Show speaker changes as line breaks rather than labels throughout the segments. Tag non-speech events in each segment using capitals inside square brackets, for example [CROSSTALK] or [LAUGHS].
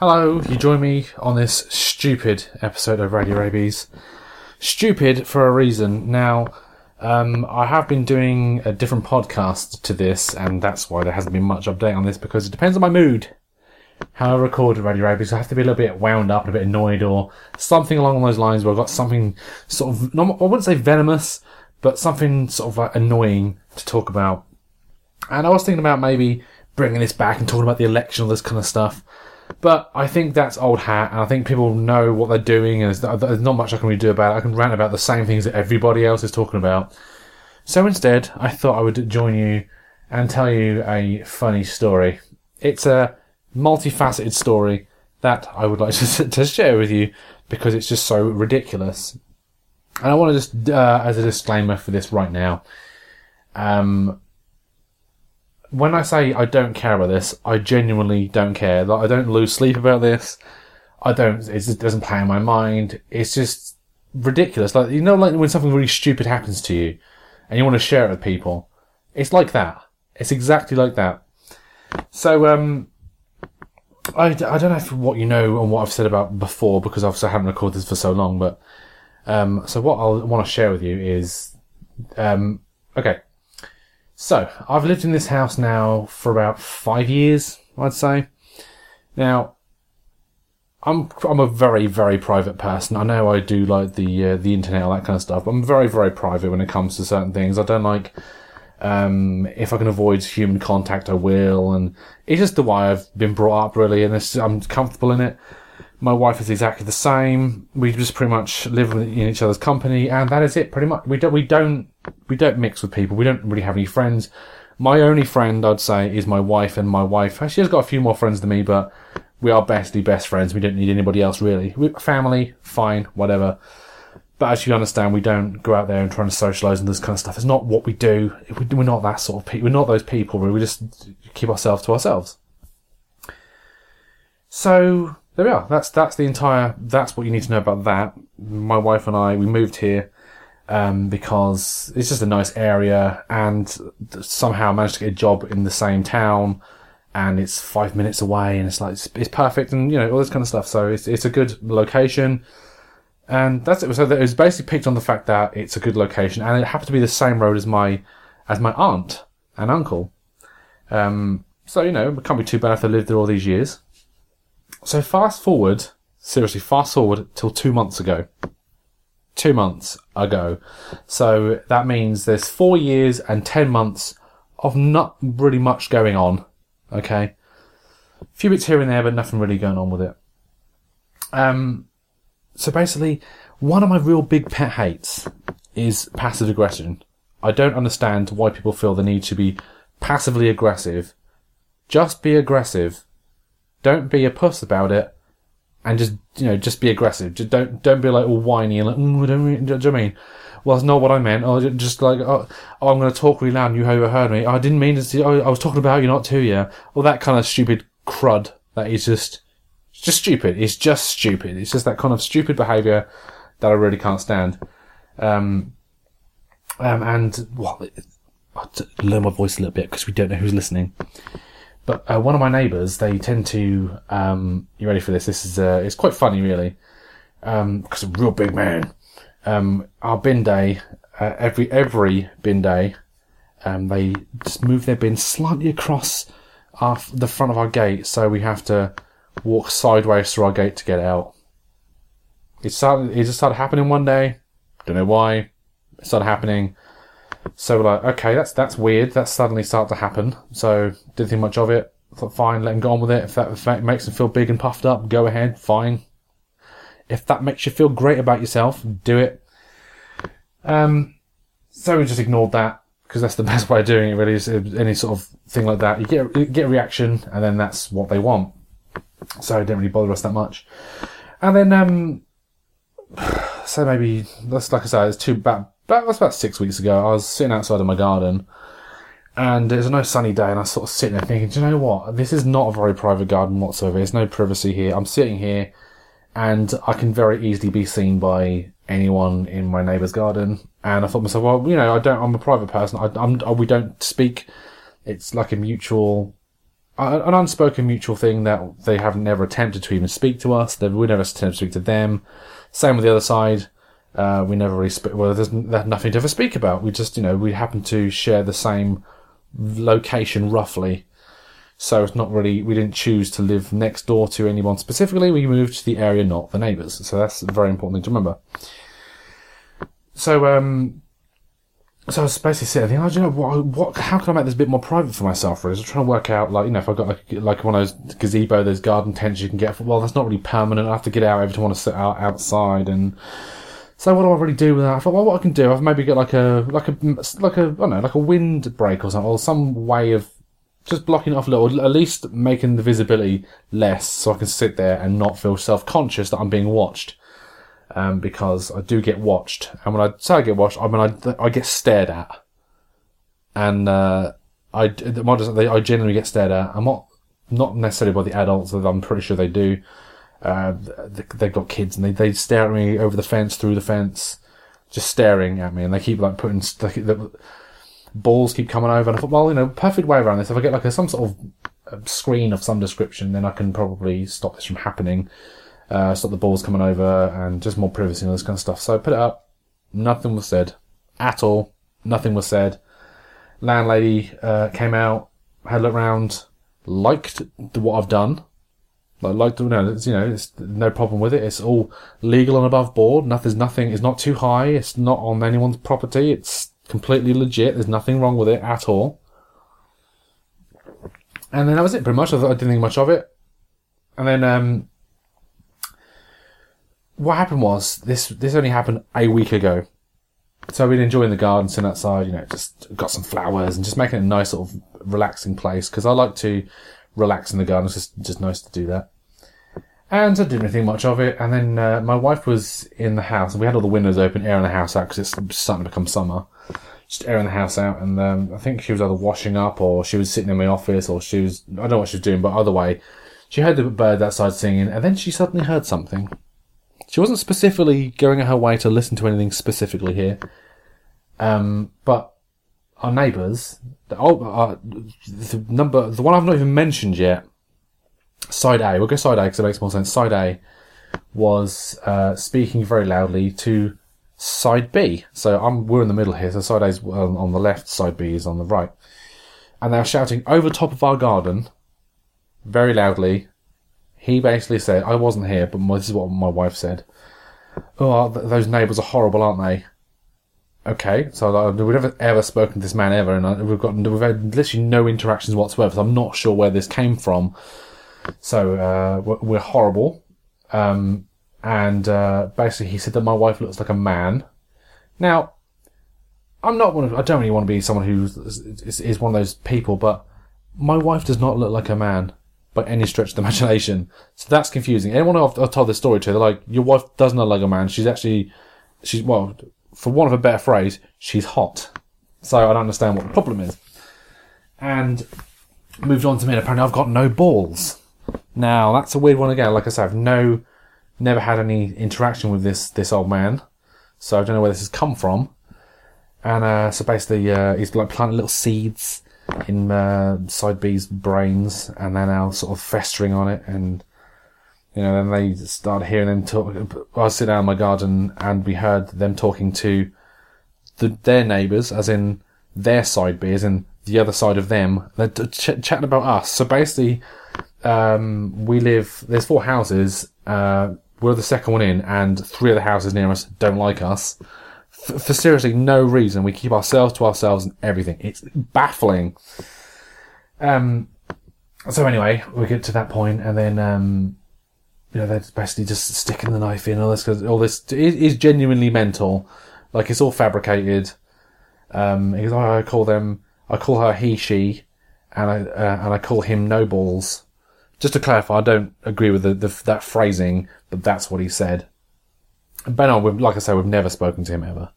Hello, you join me on this stupid episode of Radio Rabies. Stupid for a reason. Now, um, I have been doing a different podcast to this, and that's why there hasn't been much update on this because it depends on my mood. How I record Radio Rabies, I have to be a little bit wound up a bit annoyed, or something along those lines where I've got something sort of, I wouldn't say venomous, but something sort of like annoying to talk about. And I was thinking about maybe bringing this back and talking about the election, all this kind of stuff. But I think that's old hat, and I think people know what they're doing, and there's, there's not much I can really do about it. I can rant about the same things that everybody else is talking about. So instead, I thought I would join you and tell you a funny story. It's a multifaceted story that I would like [LAUGHS] to, to share with you because it's just so ridiculous. And I want to just, uh, as a disclaimer for this right now, um, when I say I don't care about this, I genuinely don't care. Like, I don't lose sleep about this. I don't. It just doesn't play in my mind. It's just ridiculous. Like you know, like when something really stupid happens to you, and you want to share it with people. It's like that. It's exactly like that. So, um, I, I don't know if what you know and what I've said about before because obviously I haven't recorded this for so long. But um, so what I want to share with you is, um, okay. So, I've lived in this house now for about five years, I'd say. Now, I'm I'm a very very private person. I know I do like the uh, the internet all that kind of stuff. But I'm very very private when it comes to certain things. I don't like um, if I can avoid human contact, I will, and it's just the way I've been brought up really, and I'm comfortable in it. My wife is exactly the same. We just pretty much live in each other's company, and that is it. Pretty much, we don't we don't we don't mix with people. We don't really have any friends. My only friend, I'd say, is my wife, and my wife. Uh, she has got a few more friends than me, but we are basically best friends. We don't need anybody else really. We, family, fine, whatever. But as you understand, we don't go out there and try to socialise and this kind of stuff. It's not what we do. We're not that sort of people. We're not those people. We just keep ourselves to ourselves. So there we are. That's that's the entire. That's what you need to know about that. My wife and I we moved here um, because it's just a nice area, and somehow managed to get a job in the same town, and it's five minutes away, and it's like it's, it's perfect, and you know all this kind of stuff. So it's it's a good location. And that's it. So it was basically picked on the fact that it's a good location, and it happened to be the same road as my as my aunt and uncle. Um, so you know, it can't be too bad if they lived there all these years. So fast forward, seriously, fast forward till two months ago. Two months ago. So that means there's four years and ten months of not really much going on. Okay. A few bits here and there, but nothing really going on with it. Um, so basically, one of my real big pet hates is passive aggression. I don't understand why people feel the need to be passively aggressive. Just be aggressive don't be a puss about it, and just you know just be aggressive. Just don't don't be like all whiny and like mm, don't, do you what mean? Well, that's not what I meant. Or just like oh, oh I'm going to talk really loud and you overheard me. Oh, I didn't mean to. See, oh, I was talking about you, not to you. All that kind of stupid crud that is just just stupid. It's just stupid. It's just that kind of stupid behaviour that I really can't stand. Um, um, and well, I'll lower my voice a little bit because we don't know who's listening. But uh, one of my neighbours, they tend to. Um, you ready for this? This is uh, it's quite funny, really, because um, a real big man. Um, our bin day, uh, every every bin day, um, they just move their bin slightly across our, the front of our gate, so we have to walk sideways through our gate to get out. It started. It just started happening one day. Don't know why. It started happening. So we're like, okay, that's that's weird. That suddenly started to happen. So didn't think much of it. Thought, fine, let him go on with it. If that, if that makes him feel big and puffed up, go ahead, fine. If that makes you feel great about yourself, do it. Um, so we just ignored that because that's the [LAUGHS] best way of doing it. Really, is any sort of thing like that. You get you get a reaction, and then that's what they want. So it didn't really bother us that much. And then, um, [SIGHS] so maybe that's like I said, it's too bad that was about six weeks ago. I was sitting outside of my garden, and it was a nice sunny day, and I was sort of sitting there thinking, do you know what? This is not a very private garden whatsoever. There's no privacy here. I'm sitting here, and I can very easily be seen by anyone in my neighbour's garden. And I thought to myself, well, you know, I don't. I'm a private person. I, I'm. We don't speak. It's like a mutual an unspoken mutual thing that they have never attempted to even speak to us. They we never attempted to speak to them. Same with the other side. Uh, we never really sp- well, there's, nothing to ever speak about. We just, you know, we happen to share the same location roughly. So it's not really, we didn't choose to live next door to anyone specifically. We moved to the area, not the neighbours. So that's a very important thing to remember. So, um, so I was basically sitting there thinking, oh, you know what, what, how can I make this a bit more private for myself? Really? So trying to work out, like, you know, if I got like, like one of those gazebo, those garden tents you can get, well, that's not really permanent. I have to get out every time I want to sit out outside and, so what do I really do with that? I thought, well, what I can do, I've maybe get like a like a like a I don't know, like a windbreak or something, or some way of just blocking it off a little, at least making the visibility less, so I can sit there and not feel self conscious that I'm being watched. Um, because I do get watched, and when I say I get watched, I mean I, I get stared at, and uh, I I generally get stared at. I'm not not necessarily by the adults, though I'm pretty sure they do. Uh, they've got kids and they, they stare at me over the fence, through the fence, just staring at me, and they keep like putting the balls keep coming over. And I thought, well, you know, perfect way around this. If I get like a, some sort of screen of some description, then I can probably stop this from happening. Uh, stop the balls coming over and just more privacy and all this kind of stuff. So I put it up. Nothing was said at all. Nothing was said. Landlady uh, came out, had a look around, liked what I've done like, like you know, it's, you know, it's no problem with it. It's all legal and above board. Nothing's nothing. It's not too high. It's not on anyone's property. It's completely legit. There's nothing wrong with it at all. And then that was it, pretty much. I, thought I didn't think much of it. And then um, what happened was this. This only happened a week ago. So I've been enjoying the garden, sitting outside. You know, just got some flowers and just making it a nice sort of relaxing place because I like to relax in the garden. It's just, just nice to do that. And I didn't think much of it. And then uh, my wife was in the house, and we had all the windows open, airing the house out because it's starting to become summer. Just airing the house out, and um, I think she was either washing up, or she was sitting in my office, or she was I don't know what she was doing, but either way, she heard the bird outside singing, and then she suddenly heard something. She wasn't specifically going her way to listen to anything specifically here, um, but our neighbours, the, oh, uh, the number, the one I've not even mentioned yet, side A, we'll go side A because it makes more sense. Side A was uh, speaking very loudly to side B. So I'm we're in the middle here. So side A is on the left, side B is on the right, and they're shouting over top of our garden, very loudly. He basically said, "I wasn't here, but this is what my wife said." Oh, those neighbours are horrible, aren't they? Okay, so we've never ever spoken to this man ever, and we've got we've had literally no interactions whatsoever. So I'm not sure where this came from. So uh, we're horrible, um, and uh, basically he said that my wife looks like a man. Now, I'm not one of, I don't really want to be someone who is, is one of those people, but my wife does not look like a man by any stretch of the [LAUGHS] imagination. So that's confusing. Anyone I've, I've told this story to, they're like, your wife doesn't look like a man. She's actually, she's, well, for want of a better phrase, she's hot. So I don't understand what the problem is. And moved on to me, and apparently I've got no balls. Now that's a weird one again. Like I said, I've no, never had any interaction with this this old man, so I don't know where this has come from. And uh, so basically, uh, he's like planting little seeds in uh, Side B's brains, and they're now sort of festering on it, and you know, then they start hearing them talk. I sit down in my garden, and we heard them talking to the, their neighbours, as in their side B, as in the other side of them. They're ch- chatting about us. So basically, um, we live. There's four houses. Uh, we're the second one in, and three of the houses near us don't like us F- for seriously no reason. We keep ourselves to ourselves and everything. It's baffling. Um. So anyway, we get to that point, and then um, you know, they're basically just sticking the knife in. All this, cause all this is genuinely mental. Like it's all fabricated. Um, I call them, I call her he, she, and I uh, and I call him no balls. Just to clarify, I don't agree with the, the that phrasing, but that's what he said. Ben on, like I said, we've never spoken to him ever,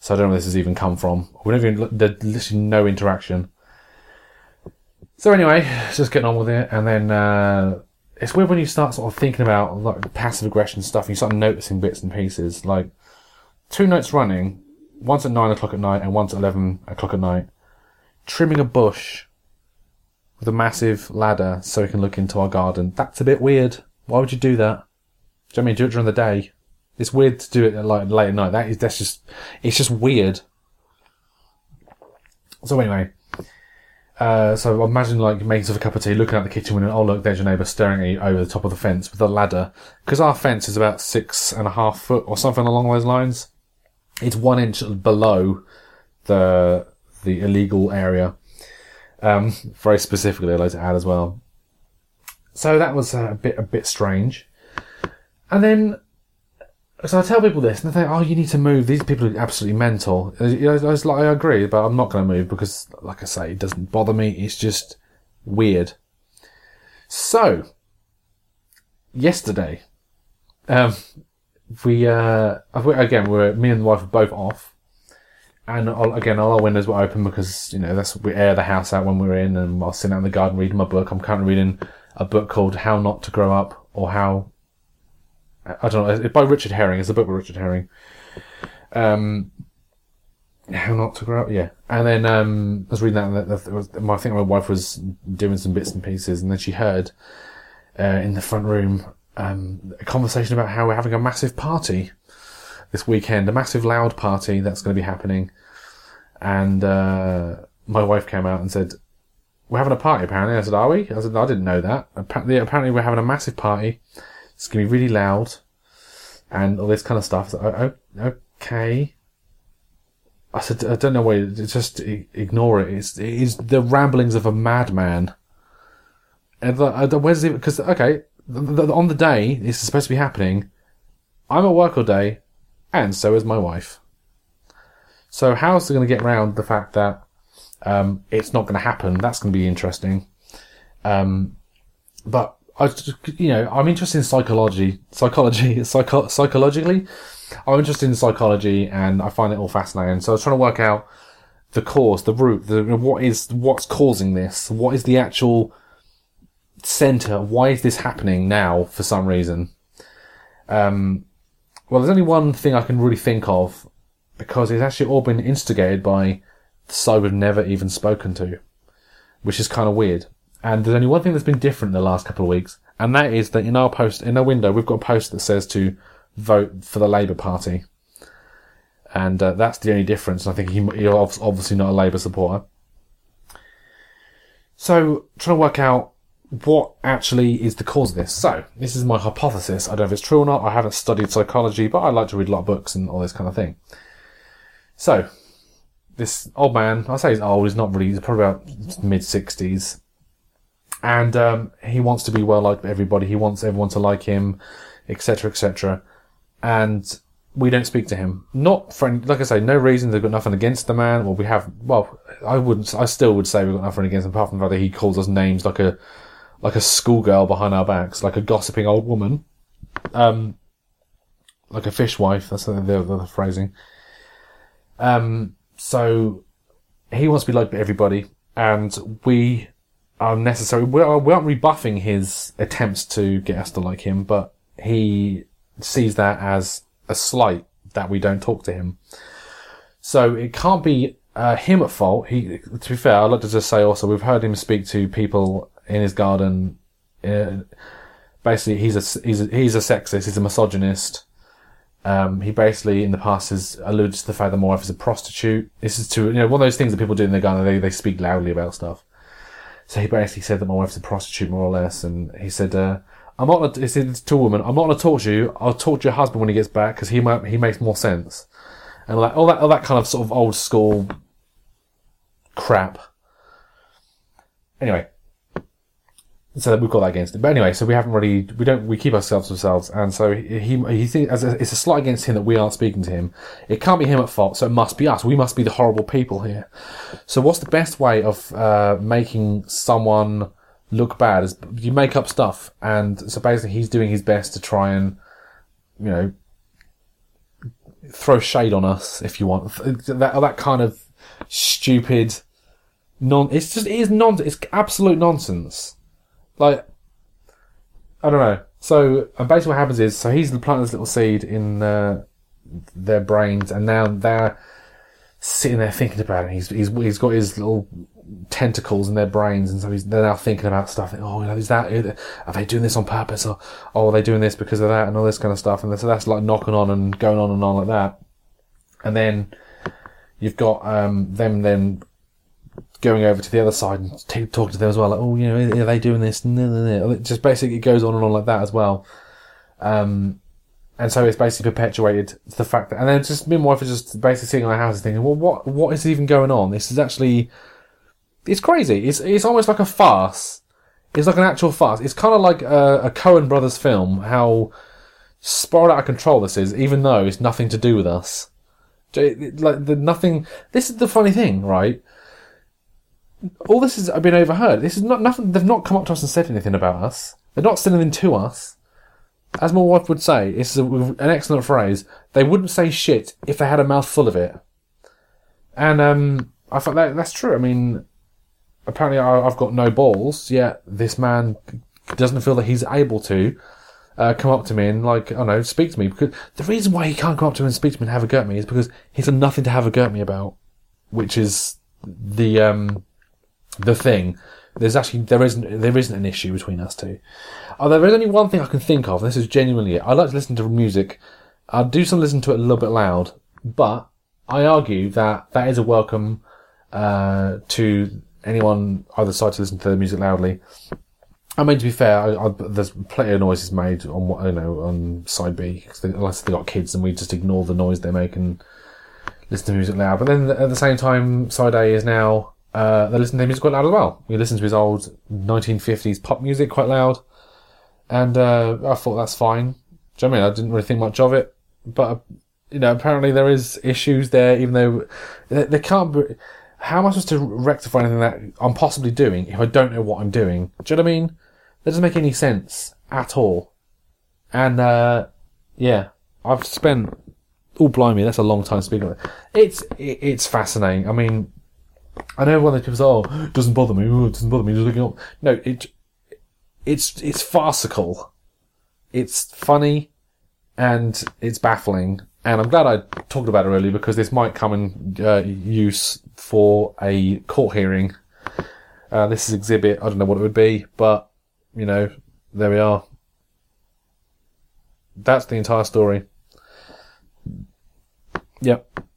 so I don't know where this has even come from. We've never even, there's literally no interaction. So anyway, just getting on with it, and then uh, it's weird when you start sort of thinking about like passive aggression stuff. And you start noticing bits and pieces, like two nights running, once at nine o'clock at night and once at eleven o'clock at night, trimming a bush with a massive ladder so he can look into our garden. That's a bit weird. Why would you do that? Do you know I mean do it during the day? It's weird to do it like late at night. That is that's just it's just weird. So anyway, uh, so imagine like making yourself a cup of tea, looking out the kitchen window. Oh look, there's your neighbour staring at you over the top of the fence with a ladder. Because our fence is about six and a half foot or something along those lines. It's one inch below the the illegal area. Um, very specifically, I'd like to add as well. So that was a bit a bit strange. And then so I tell people this, and they think, "Oh, you need to move. These people are absolutely mental." I was like, I agree, but I'm not going to move because, like I say, it doesn't bother me. It's just weird. So, yesterday, um, we uh, again, we're me and the wife are both off, and all, again, all our windows were open because you know that's we air the house out when we're in, and I'll sit out in the garden reading my book. I'm currently reading a book called "How Not to Grow Up" or "How." I don't know. By Richard Herring. It's a book by Richard Herring. Um, how not to grow up, yeah. And then um, I was reading that. And was, I think my wife was doing some bits and pieces, and then she heard uh, in the front room um, a conversation about how we're having a massive party this weekend, a massive loud party that's going to be happening. And uh, my wife came out and said, "We're having a party." Apparently, I said, "Are we?" I said, "I didn't know that." Apparently, apparently we're having a massive party. It's going to be really loud and all this kind of stuff. So, okay. I said, I don't know why, just ignore it. It's, it is the ramblings of a madman. And the, where's it? Because, okay, on the day this is supposed to be happening, I'm at work all day, and so is my wife. So how's it going to get around the fact that um, it's not going to happen? That's going to be interesting. Um, but I, you know, I'm interested in psychology, psychology, psycho- psychologically. I'm interested in psychology, and I find it all fascinating. So I was trying to work out the cause, the root, the what is what's causing this, what is the actual center, why is this happening now for some reason. Um, well, there's only one thing I can really think of because it's actually all been instigated by the side we've never even spoken to, which is kind of weird. And there's only one thing that's been different in the last couple of weeks, and that is that in our post, in our window, we've got a post that says to vote for the Labour Party. And uh, that's the only difference. I think he, he's obviously not a Labour supporter. So, trying to work out what actually is the cause of this. So, this is my hypothesis. I don't know if it's true or not. I haven't studied psychology, but I like to read a lot of books and all this kind of thing. So, this old man, I say he's old, he's not really, he's probably about mid 60s and um, he wants to be well liked by everybody. He wants everyone to like him, etc., etc. And we don't speak to him. Not for any, like I say, no reason. They've got nothing against the man. Well, we have. Well, I wouldn't. I still would say we've got nothing against him, apart from the fact that he calls us names like a like a schoolgirl behind our backs, like a gossiping old woman, um, like a fishwife. That's the, the, phrasing. Um, so he wants to be liked by everybody, and we unnecessary. We, are, we aren't rebuffing his attempts to get us to like him, but he sees that as a slight that we don't talk to him. So it can't be uh, him at fault. He, to be fair, I'd like to just say also we've heard him speak to people in his garden. Uh, basically, he's a he's a, he's a sexist. He's a misogynist. Um, he basically in the past has alluded to the fact that my wife is a prostitute. This is to you know one of those things that people do in their garden. They they speak loudly about stuff. So he basically said that my wife's a prostitute, more or less, and he said, uh, "I'm not." He said to a woman, "I'm not going to talk to you. I'll talk to your husband when he gets back because he might, he makes more sense." And like all that, all that kind of sort of old school crap. Anyway, so we've got that against him. But anyway, so we haven't really, we don't, we keep ourselves to ourselves, and so he, he, he a, it's a slight against him that we aren't speaking to him. It can't be him at fault, so it must be us. We must be the horrible people here. So what's the best way of uh, making someone look bad? Is you make up stuff, and so basically he's doing his best to try and, you know, throw shade on us if you want that that kind of stupid non. It's just it is non. It's absolute nonsense. Like, I don't know. So, and basically what happens is, so he's planting this little seed in uh, their brains, and now they're sitting there thinking about it. He's, he's, he's got his little tentacles in their brains, and so he's, they're now thinking about stuff. Oh, is that are they doing this on purpose, or oh, are they doing this because of that, and all this kind of stuff. And so that's like knocking on and going on and on like that. And then you've got um, them then going over to the other side and t- talking to them as well. Like, oh, you know, are they doing this? It just basically it goes on and on like that as well. Um, and so it's basically perpetuated the fact that, and then just me and my wife are just basically sitting in our house and thinking, well, what, what is even going on? This is actually, it's crazy. It's, it's almost like a farce. It's like an actual farce. It's kind of like a, a Coen Brothers film, how spiraled out of control this is, even though it's nothing to do with us. Like, the nothing, this is the funny thing, right? All this has been overheard. This is not nothing, they've not come up to us and said anything about us. They're not saying anything to us as my wife would say, it's a, an excellent phrase. They wouldn't say shit if they had a mouthful of it. And um, I thought that that's true. I mean, apparently I, have got no balls. Yet this man doesn't feel that he's able to uh, come up to me and like I don't know speak to me because the reason why he can't come up to me and speak to me and have a go at me is because he's got nothing to have a go at me about, which is the um the thing. There's actually there isn't there isn't an issue between us two. Oh, there is only one thing I can think of. This is genuinely it. I like to listen to music. I do some listen to it a little bit loud, but I argue that that is a welcome uh, to anyone either side to listen to the music loudly. I mean, to be fair, I, I, there's plenty of noises made on what you know on side B because unless they got kids and we just ignore the noise they make and listen to music loud. But then at the same time, side A is now uh, they listen to music quite loud as well. We listen to his old 1950s pop music quite loud, and uh, I thought that's fine. Do you know I mean? I didn't really think much of it, but uh, you know, apparently there is issues there, even though they, they can't. Be, how am I supposed to rectify anything that I'm possibly doing if I don't know what I'm doing? Do you know what I mean? That doesn't make any sense at all. And uh, yeah, I've spent. Oh blimey, that's a long time speaking. It's it, it's fascinating. I mean, I know one of those people say, "Oh, it doesn't bother me. Oh, it doesn't bother me." Just looking up. No, it it's it's farcical. It's funny, and it's baffling. And I'm glad I talked about it earlier because this might come in uh, use for a court hearing. Uh, this is exhibit. I don't know what it would be, but you know, there we are. That's the entire story. Yep.